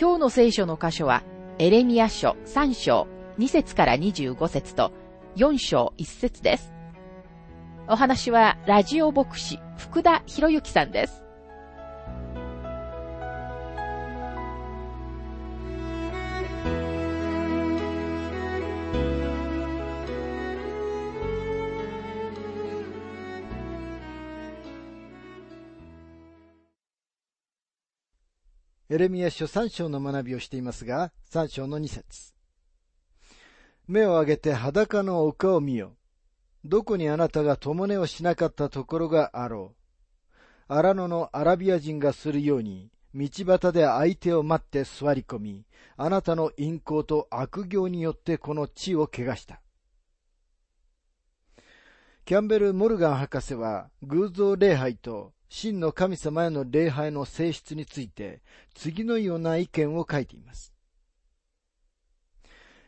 今日の聖書の箇所は、エレミア書3章2節から25節と4章1節です。お話は、ラジオ牧師、福田博之さんです。エレミア書3章の学びをしていますが、3章の2節目を上げて裸の丘を見よ。どこにあなたが共寝をしなかったところがあろう。荒野のアラビア人がするように、道端で相手を待って座り込み、あなたの陰行と悪行によってこの地を汚した。キャンベル・モルガン博士は偶像礼拝と真の神様への礼拝の性質について次のような意見を書いています。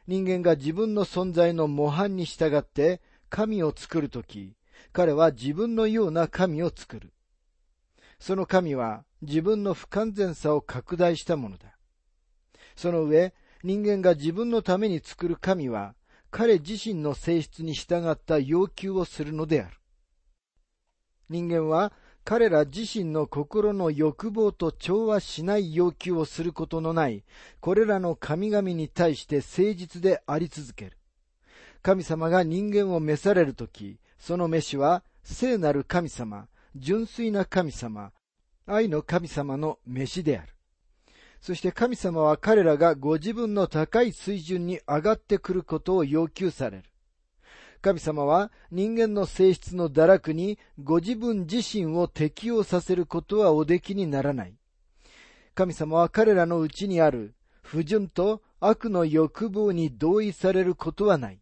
人間が自分の存在の模範に従って神を作るとき、彼は自分のような神を作る。その神は自分の不完全さを拡大したものだ。その上、人間が自分のために作る神は、彼自身の性質に従った要求をするのである。人間は彼ら自身の心の欲望と調和しない要求をすることのない、これらの神々に対して誠実であり続ける。神様が人間を召されるとき、その召しは聖なる神様、純粋な神様、愛の神様の召しである。そして神様は彼らがご自分の高い水準に上がってくることを要求される。神様は人間の性質の堕落にご自分自身を適応させることはおできにならない。神様は彼らのうちにある不純と悪の欲望に同意されることはない。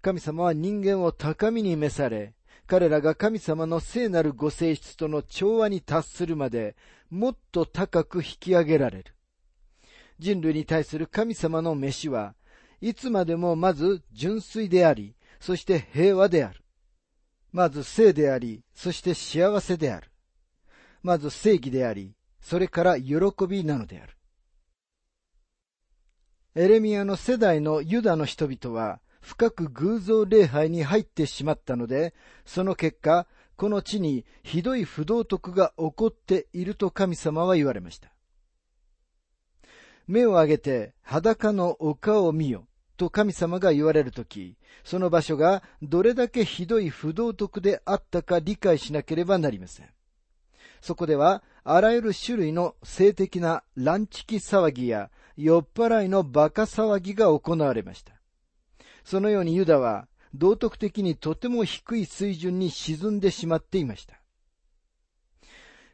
神様は人間を高みに召され、彼らが神様の聖なるご性質との調和に達するまで、もっと高く引き上げられる。人類に対する神様の召しは、いつまでもまず純粋であり、そして平和である。まず聖であり、そして幸せである。まず正義であり、それから喜びなのである。エレミアの世代のユダの人々は深く偶像礼拝に入ってしまったので、その結果、この地にひどい不道徳が起こっていると神様は言われました。目を上げて裸の丘を見よ。と神様が言われるとき、その場所がどれだけひどい不道徳であったか理解しなければなりません。そこでは、あらゆる種類の性的な乱チキ騒ぎや酔っ払いの馬鹿騒ぎが行われました。そのようにユダは道徳的にとても低い水準に沈んでしまっていました。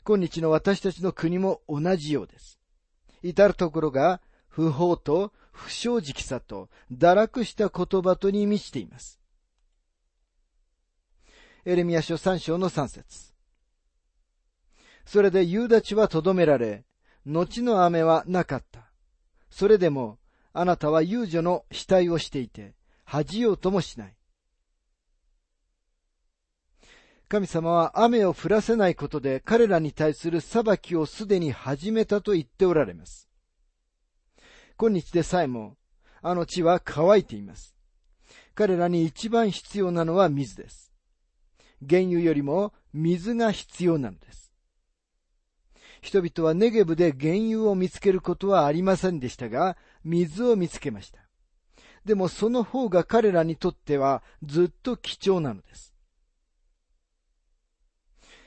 今日の私たちの国も同じようです。至るところが不法と不正直さと堕落した言葉とに満ちています。エレミア書3章の3節それで夕立はとどめられ、後の雨はなかった。それでも、あなたは遊女の死体をしていて、恥じようともしない。神様は雨を降らせないことで彼らに対する裁きをすでに始めたと言っておられます。今日でさえも、あの地は乾いています。彼らに一番必要なのは水です。原油よりも水が必要なのです。人々はネゲブで原油を見つけることはありませんでしたが、水を見つけました。でもその方が彼らにとってはずっと貴重なのです。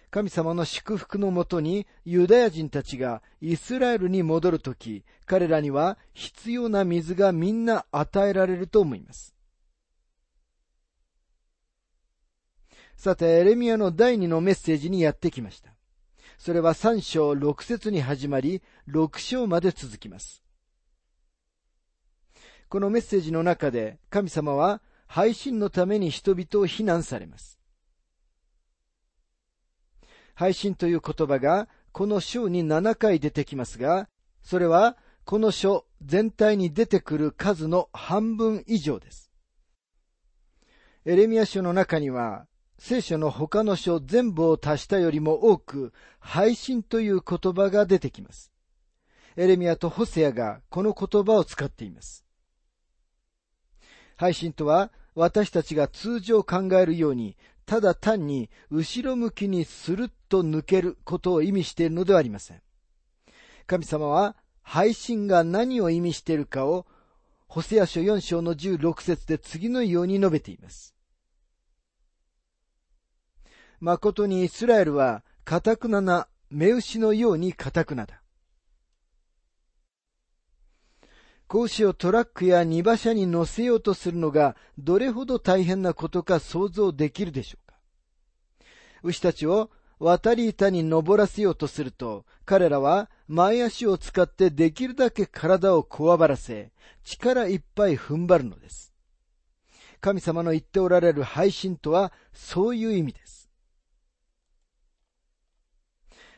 神様の祝福のもとにユダヤ人たちがイスラエルに戻るとき、彼らには必要な水がみんな与えられると思います。さて、エレミアの第二のメッセージにやってきました。それは3章6節に始まり、6章まで続きます。このメッセージの中で神様は配信のために人々を非難されます。配信という言葉がこの章に7回出てきますが、それはこの書全体に出てくる数の半分以上です。エレミア書の中には、聖書の他の書全部を足したよりも多く、配信という言葉が出てきます。エレミアとホセアがこの言葉を使っています。配信とは私たちが通常考えるように、ただ単に後ろ向きにスルッと抜けることを意味しているのではありません。神様は配信が何を意味しているかを、ホセア書4章の16節で次のように述べています。誠にイスラエルは、かたくなな、目牛のようにかたくなだ。子牛をトラックや荷馬車に乗せようとするのがどれほど大変なことか想像できるでしょうか？牛たちを渡り板に登らせようとすると、彼らは前足を使ってできるだけ体をこわばらせ、力いっぱい踏ん張るのです。神様の言っておられる配信とはそういう意味です。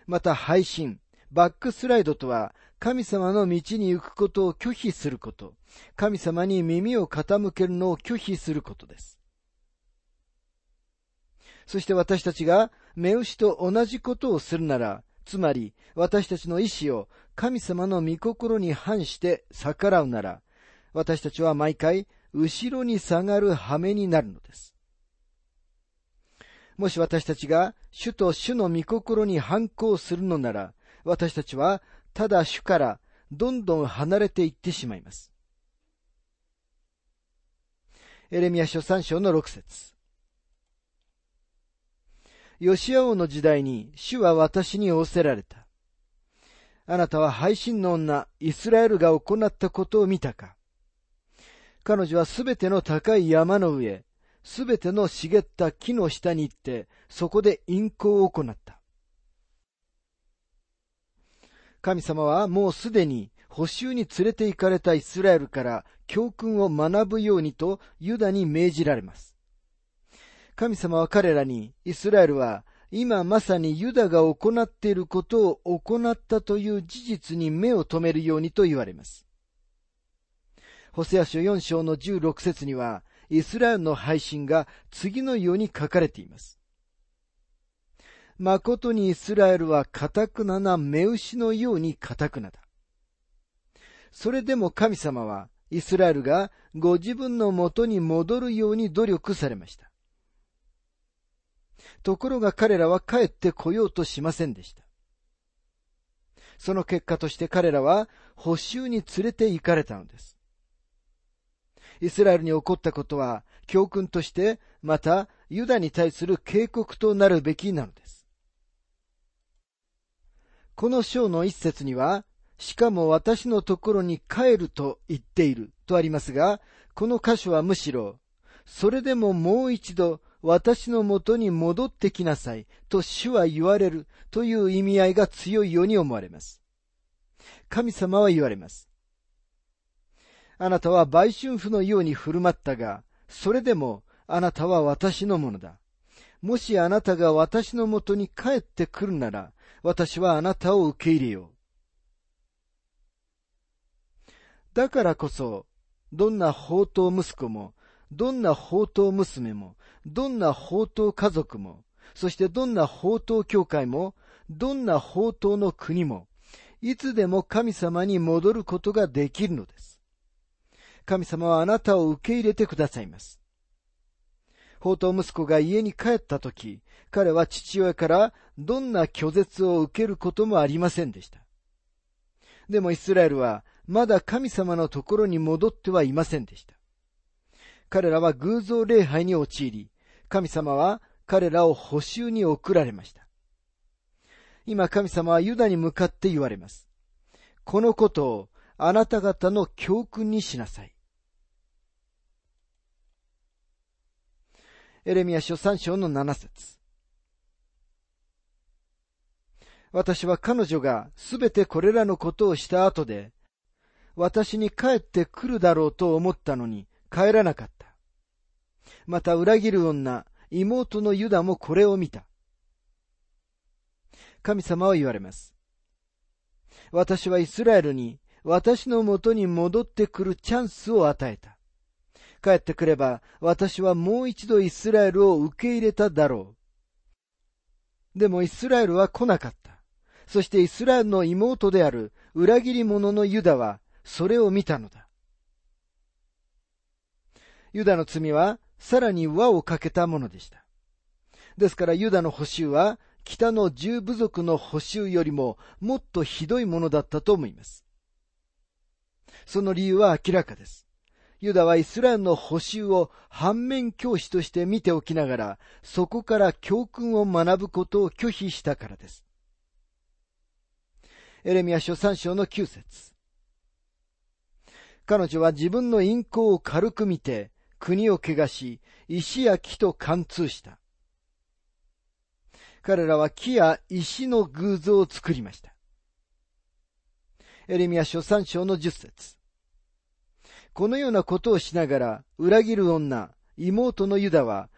また配信、バックスライドとは神様の道に行くことを拒否すること、神様に耳を傾けるのを拒否することです。そして私たちが目牛と同じことをするなら、つまり私たちの意志を神様の御心に反して逆らうなら、私たちは毎回後ろに下がる羽目になるのです。もし私たちが主と主の御心に反抗するのなら、私たちはただ主からどんどん離れていってしまいます。エレミア書3章の6節ヨシア王の時代に主は私に仰せられた。あなたは配信の女、イスラエルが行ったことを見たか彼女はすべての高い山の上、すべての茂った木の下に行って、そこで陰行を行った。神様はもうすでに補修に連れて行かれたイスラエルから教訓を学ぶようにとユダに命じられます。神様は彼らにイスラエルは今まさにユダが行っていることを行ったという事実に目を留めるようにと言われます。ホセア書4章の16節にはイスラエルの配信が次のように書かれています。誠にイスラエルは堅くなな目牛のように堅くなだ。それでも神様はイスラエルがご自分の元に戻るように努力されました。ところが彼らは帰ってこようとしませんでした。その結果として彼らは補修に連れて行かれたのです。イスラエルに起こったことは教訓としてまたユダに対する警告となるべきなのです。この章の一節には、しかも私のところに帰ると言っているとありますが、この箇所はむしろ、それでももう一度私のもとに戻ってきなさいと主は言われるという意味合いが強いように思われます。神様は言われます。あなたは売春婦のように振る舞ったが、それでもあなたは私のものだ。もしあなたが私のもとに帰ってくるなら、私はあなたを受け入れよう。だからこそ、どんな宝刀息子も、どんな宝刀娘も、どんな宝刀家族も、そしてどんな宝刀教会も、どんな宝刀の国も、いつでも神様に戻ることができるのです。神様はあなたを受け入れてくださいます。宝刀息子が家に帰った時、彼は父親からどんな拒絶を受けることもありませんでした。でもイスラエルはまだ神様のところに戻ってはいませんでした。彼らは偶像礼拝に陥り、神様は彼らを補修に送られました。今神様はユダに向かって言われます。このことをあなた方の教訓にしなさい。エレミア書3章の7節私は彼女がすべてこれらのことをした後で、私に帰ってくるだろうと思ったのに帰らなかった。また裏切る女、妹のユダもこれを見た。神様は言われます。私はイスラエルに私のもとに戻ってくるチャンスを与えた。帰ってくれば私はもう一度イスラエルを受け入れただろう。でもイスラエルは来なかった。そしてイスラエルの妹である裏切り者のユダはそれを見たのだ。ユダの罪はさらに輪をかけたものでした。ですからユダの補修は北の十部族の補修よりももっとひどいものだったと思います。その理由は明らかです。ユダはイスラエルの補修を反面教師として見ておきながら、そこから教訓を学ぶことを拒否したからです。エレミア書三章の九節彼女は自分の陰行を軽く見て、国を汚し、石や木と貫通した。彼らは木や石の偶像を作りました。エレミア書三章の十節このようなことをしながら、裏切る女、妹のユダは、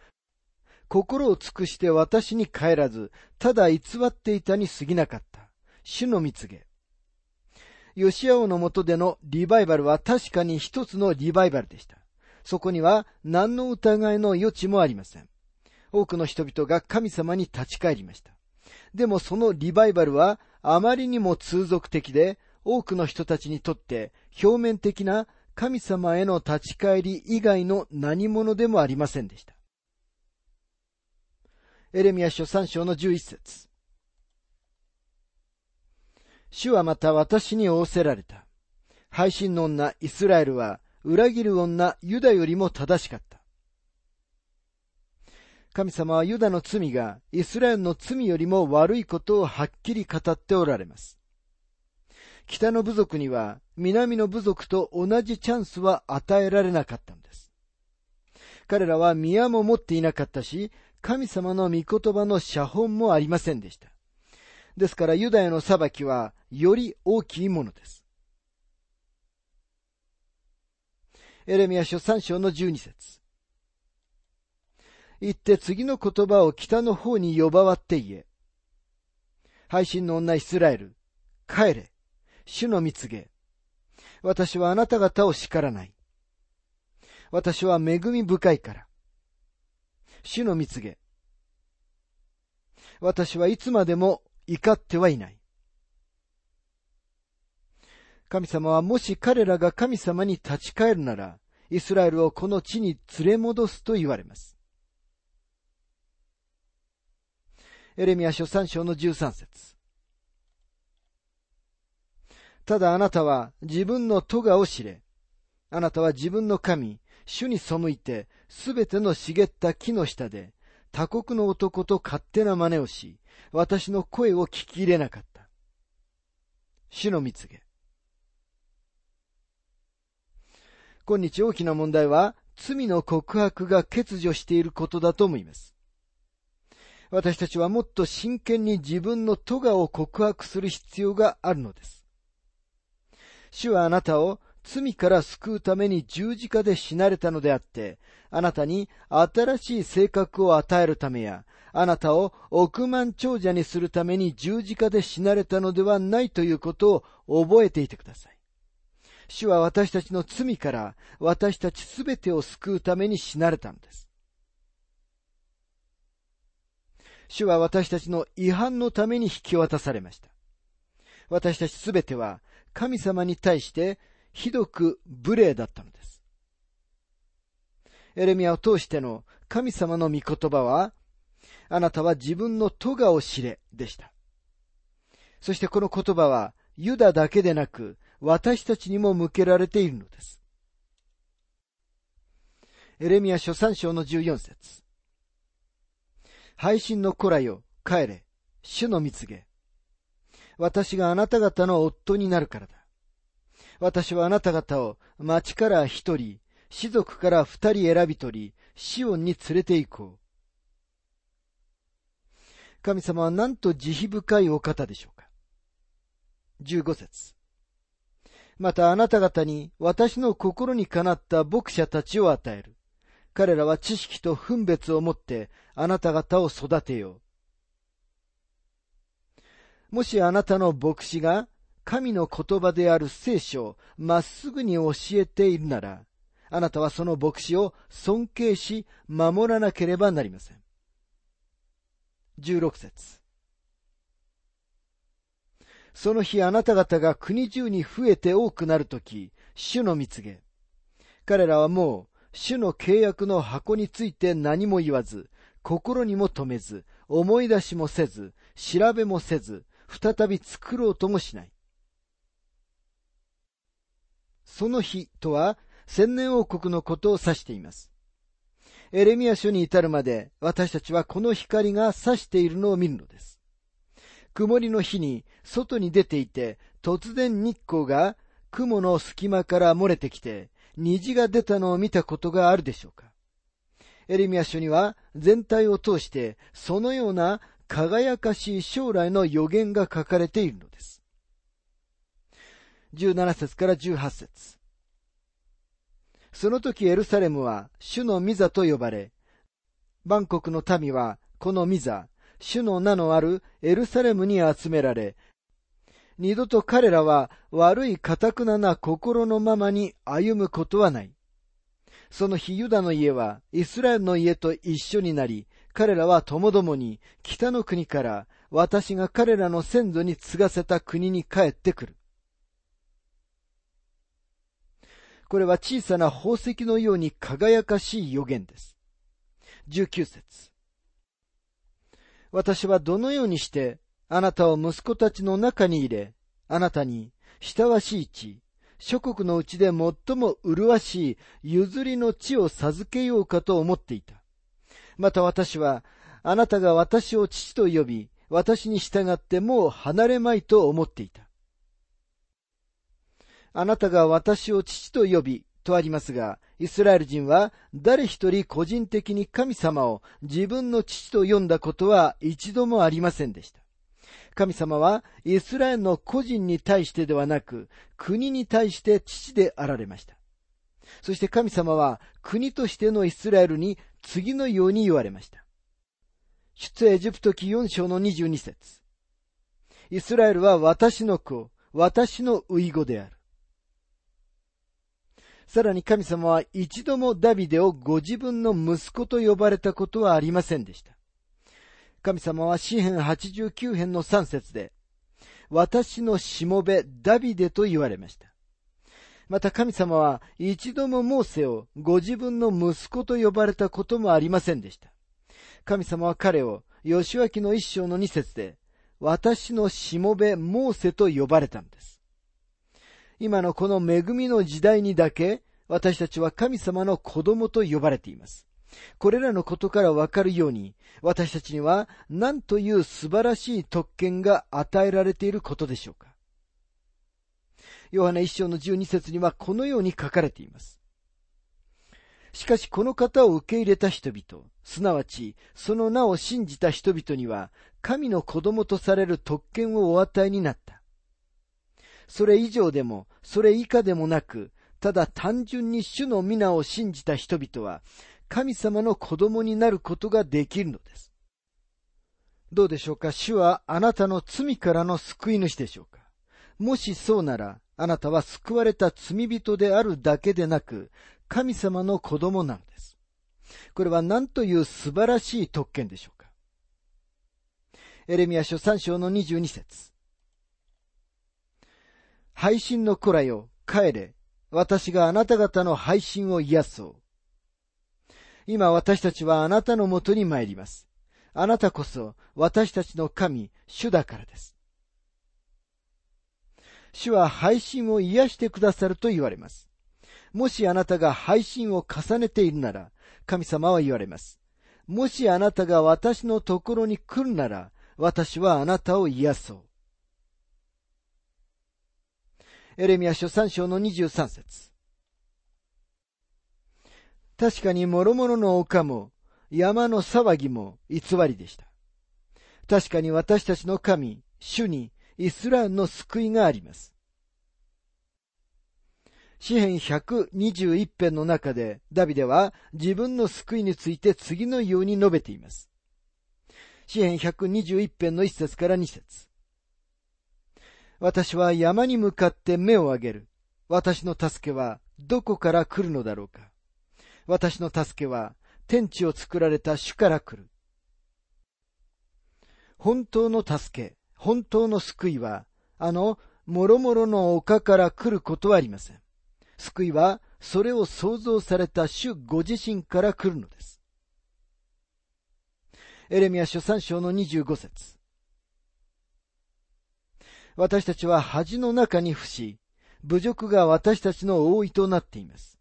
心を尽くして私に帰らず、ただ偽っていたに過ぎなかった。主の蜜げ。ヨシア王のもとでのリバイバルは確かに一つのリバイバルでした。そこには何の疑いの余地もありません。多くの人々が神様に立ち返りました。でもそのリバイバルはあまりにも通俗的で、多くの人たちにとって表面的な神様への立ち返り以外の何者でもありませんでした。エレミア書3章の11節主はまた私に仰せられた。配信の女イスラエルは裏切る女ユダよりも正しかった。神様はユダの罪がイスラエルの罪よりも悪いことをはっきり語っておられます。北の部族には南の部族と同じチャンスは与えられなかったのです。彼らは宮も持っていなかったし、神様の御言葉の写本もありませんでした。ですからユダヤの裁きはより大きいものです。エレミア書3章の12節言って次の言葉を北の方に呼ばわって言え。配信の女イスラエル、帰れ。主の蜜げ。私はあなた方を叱らない。私は恵み深いから。主の蜜げ。私はいつまでも怒ってはいない。神様はもし彼らが神様に立ち返るなら、イスラエルをこの地に連れ戻すと言われます。エレミア書3章の13節ただあなたは自分の咎を知れ。あなたは自分の神、主に背いて、すべての茂った木の下で、他国の男と勝手な真似をし、私の声を聞き入れなかった。主の蜜げ。今日大きな問題は、罪の告白が欠如していることだと思います。私たちはもっと真剣に自分の咎を告白する必要があるのです。主はあなたを罪から救うために十字架で死なれたのであって、あなたに新しい性格を与えるためや、あなたを億万長者にするために十字架で死なれたのではないということを覚えていてください。主は私たちの罪から私たちすべてを救うために死なれたのです。主は私たちの違反のために引き渡されました。私たちすべては神様に対してひどく無礼だったのです。エレミアを通しての神様の御言葉は、あなたは自分の咎を知れでした。そしてこの言葉はユダだけでなく私たちにも向けられているのです。エレミア書三章の十四節配信の子らよ、帰れ、主の蜜げ、私があなた方の夫になるからだ。私はあなた方を町から一人、士族から二人選び取り、シオンに連れて行こう。神様はなんと慈悲深いお方でしょうか。15節またあなた方に私の心にかなった牧者たちを与える。彼らは知識と分別を持ってあなた方を育てよう。もしあなたの牧師が神の言葉である聖書をまっすぐに教えているなら、あなたはその牧師を尊敬し守らなければなりません。16節その日あなた方が国中に増えて多くなるとき、主の蜜げ。彼らはもう、主の契約の箱について何も言わず、心にも留めず、思い出しもせず、調べもせず、再び作ろうともしない。その日とは、千年王国のことを指しています。エレミア書に至るまで、私たちはこの光が指しているのを見るのです。曇りの日に外に出ていて、突然日光が雲の隙間から漏れてきて、虹が出たのを見たことがあるでしょうかエレミア書には全体を通してそのような輝かしい将来の予言が書かれているのです。17節から18節その時エルサレムは主の御座と呼ばれ、バンコクの民はこの御座、主の名のあるエルサレムに集められ、二度と彼らは悪い堅くなな心のままに歩むことはない。その日ユダの家はイスラエルの家と一緒になり、彼らはともどもに北の国から私が彼らの先祖に継がせた国に帰ってくる。これは小さな宝石のように輝かしい予言です。19節私はどのようにしてあなたを息子たちの中に入れ、あなたに親しい地、諸国のうちで最も麗しい譲りの地を授けようかと思っていた。また私は、あなたが私を父と呼び、私に従ってもう離れまいと思っていた。あなたが私を父と呼び、とありますが、イスラエル人は誰一人個人的に神様を自分の父と呼んだことは一度もありませんでした。神様はイスラエルの個人に対してではなく、国に対して父であられました。そして神様は国としてのイスラエルに次のように言われました。出エジプト記4章の22節イスラエルは私の子、私のウイゴである。さらに神様は一度もダビデをご自分の息子と呼ばれたことはありませんでした。神様は詩編89編の3節で、私のしもべダビデと言われました。また神様は一度もモーセをご自分の息子と呼ばれたこともありませんでした。神様は彼を吉脇の一章の二節で、私のしもべモーセと呼ばれたんです。今のこの恵みの時代にだけ、私たちは神様の子供と呼ばれています。これらのことからわかるように、私たちには何という素晴らしい特権が与えられていることでしょうか。ヨハネ一章の十二節にはこのように書かれています。しかしこの方を受け入れた人々、すなわちその名を信じた人々には、神の子供とされる特権をお与えになった。それ以上でも、それ以下でもなく、ただ単純に主の皆を信じた人々は、神様の子供になることができるのです。どうでしょうか？主はあなたの罪からの救い主でしょうか？もしそうなら、あなたは救われた罪人であるだけでなく、神様の子供なのです。これは何という素晴らしい特権でしょうか？エレミア書3章の22節配信の子らよ、帰れ。私があなた方の配信を癒そう。今私たちはあなたのもとに参ります。あなたこそ私たちの神、主だからです。主は配信を癒してくださると言われます。もしあなたが配信を重ねているなら、神様は言われます。もしあなたが私のところに来るなら、私はあなたを癒そう。エレミア書3章の23節確かに諸々の丘も山の騒ぎも偽りでした。確かに私たちの神、主にイスラエルの救いがあります。詩編121編の中で、ダビデは自分の救いについて次のように述べています。詩編121編の一節から二節私は山に向かって目を上げる。私の助けはどこから来るのだろうか。私の助けは天地を作られた主から来る。本当の助け、本当の救いは、あの、もろもろの丘から来ることはありません。救いは、それを創造された主ご自身から来るのです。エレミア書3章の25節私たちは恥の中に伏し、侮辱が私たちの覆いとなっています。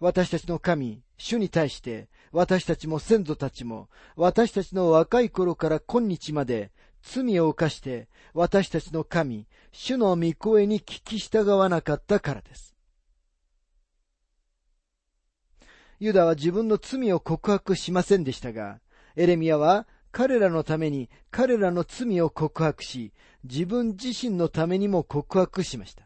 私たちの神、主に対して、私たちも先祖たちも、私たちの若い頃から今日まで、罪を犯して、私たちの神、主の御声に聞き従わなかったからです。ユダは自分の罪を告白しませんでしたが、エレミアは彼らのために彼らの罪を告白し、自分自身のためにも告白しました。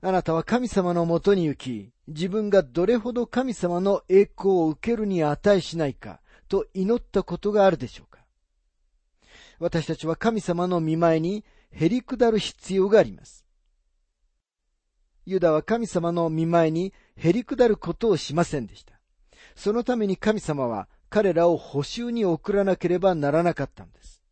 あなたは神様のもとに行き、自分がどれほど神様の栄光を受けるに値しないかと祈ったことがあるでしょう私たちは神様の見前にへり下る必要があります。ユダは神様の見前にへり下ることをしませんでした。そのために神様は彼らを補修に送らなければならなかったんです。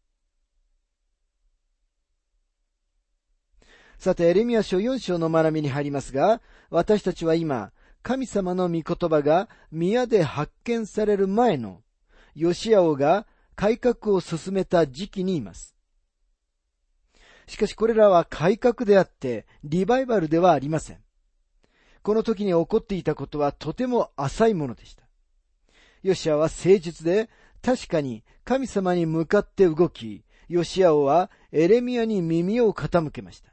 さて、エレミア書4章の学びに入りますが、私たちは今、神様の御言葉が宮で発見される前の、ヨシア王が改革を進めた時期にいます。しかしこれらは改革であって、リバイバルではありません。この時に起こっていたことはとても浅いものでした。ヨシアは誠実で、確かに神様に向かって動き、ヨシア王はエレミアに耳を傾けました。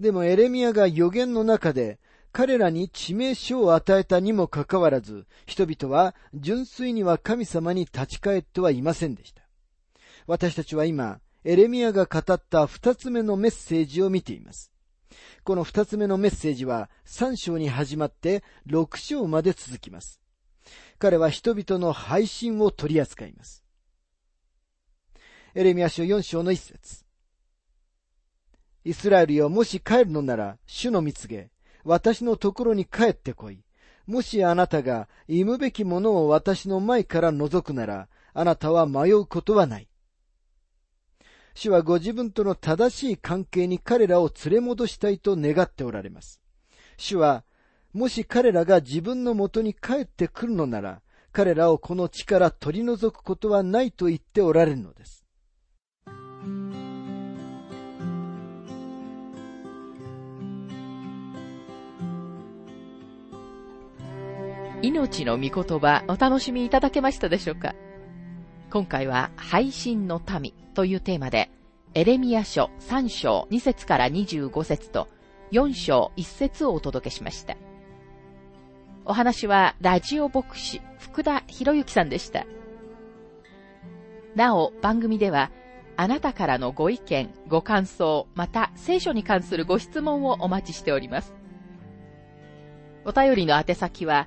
でもエレミアが予言の中で彼らに致命傷を与えたにもかかわらず、人々は純粋には神様に立ち返ってはいませんでした。私たちは今、エレミアが語った二つ目のメッセージを見ています。この二つ目のメッセージは三章に始まって六章まで続きます。彼は人々の配信を取り扱います。エレミア書四章の一節イスラエルよ、もし帰るのなら、主の蜜げ、私のところに帰ってこい。もしあなたが、忌むべきものを私の前から覗くなら、あなたは迷うことはない。主はご自分との正しい関係に彼らを連れ戻したいと願っておられます。主は、もし彼らが自分のもとに帰ってくるのなら、彼らをこの地から取り除くことはないと言っておられるのです。命の御言葉お楽しみいただけましたでしょうか？今回は配信の民というテーマでエレミア書3章2節から25節と4章1節をお届けしました。お話はラジオ牧師福田博之さんでした。なお番組ではあなたからのご意見、ご感想、また聖書に関するご質問をお待ちしております。お便りの宛先は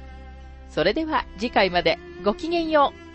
それでは次回までごきげんよう。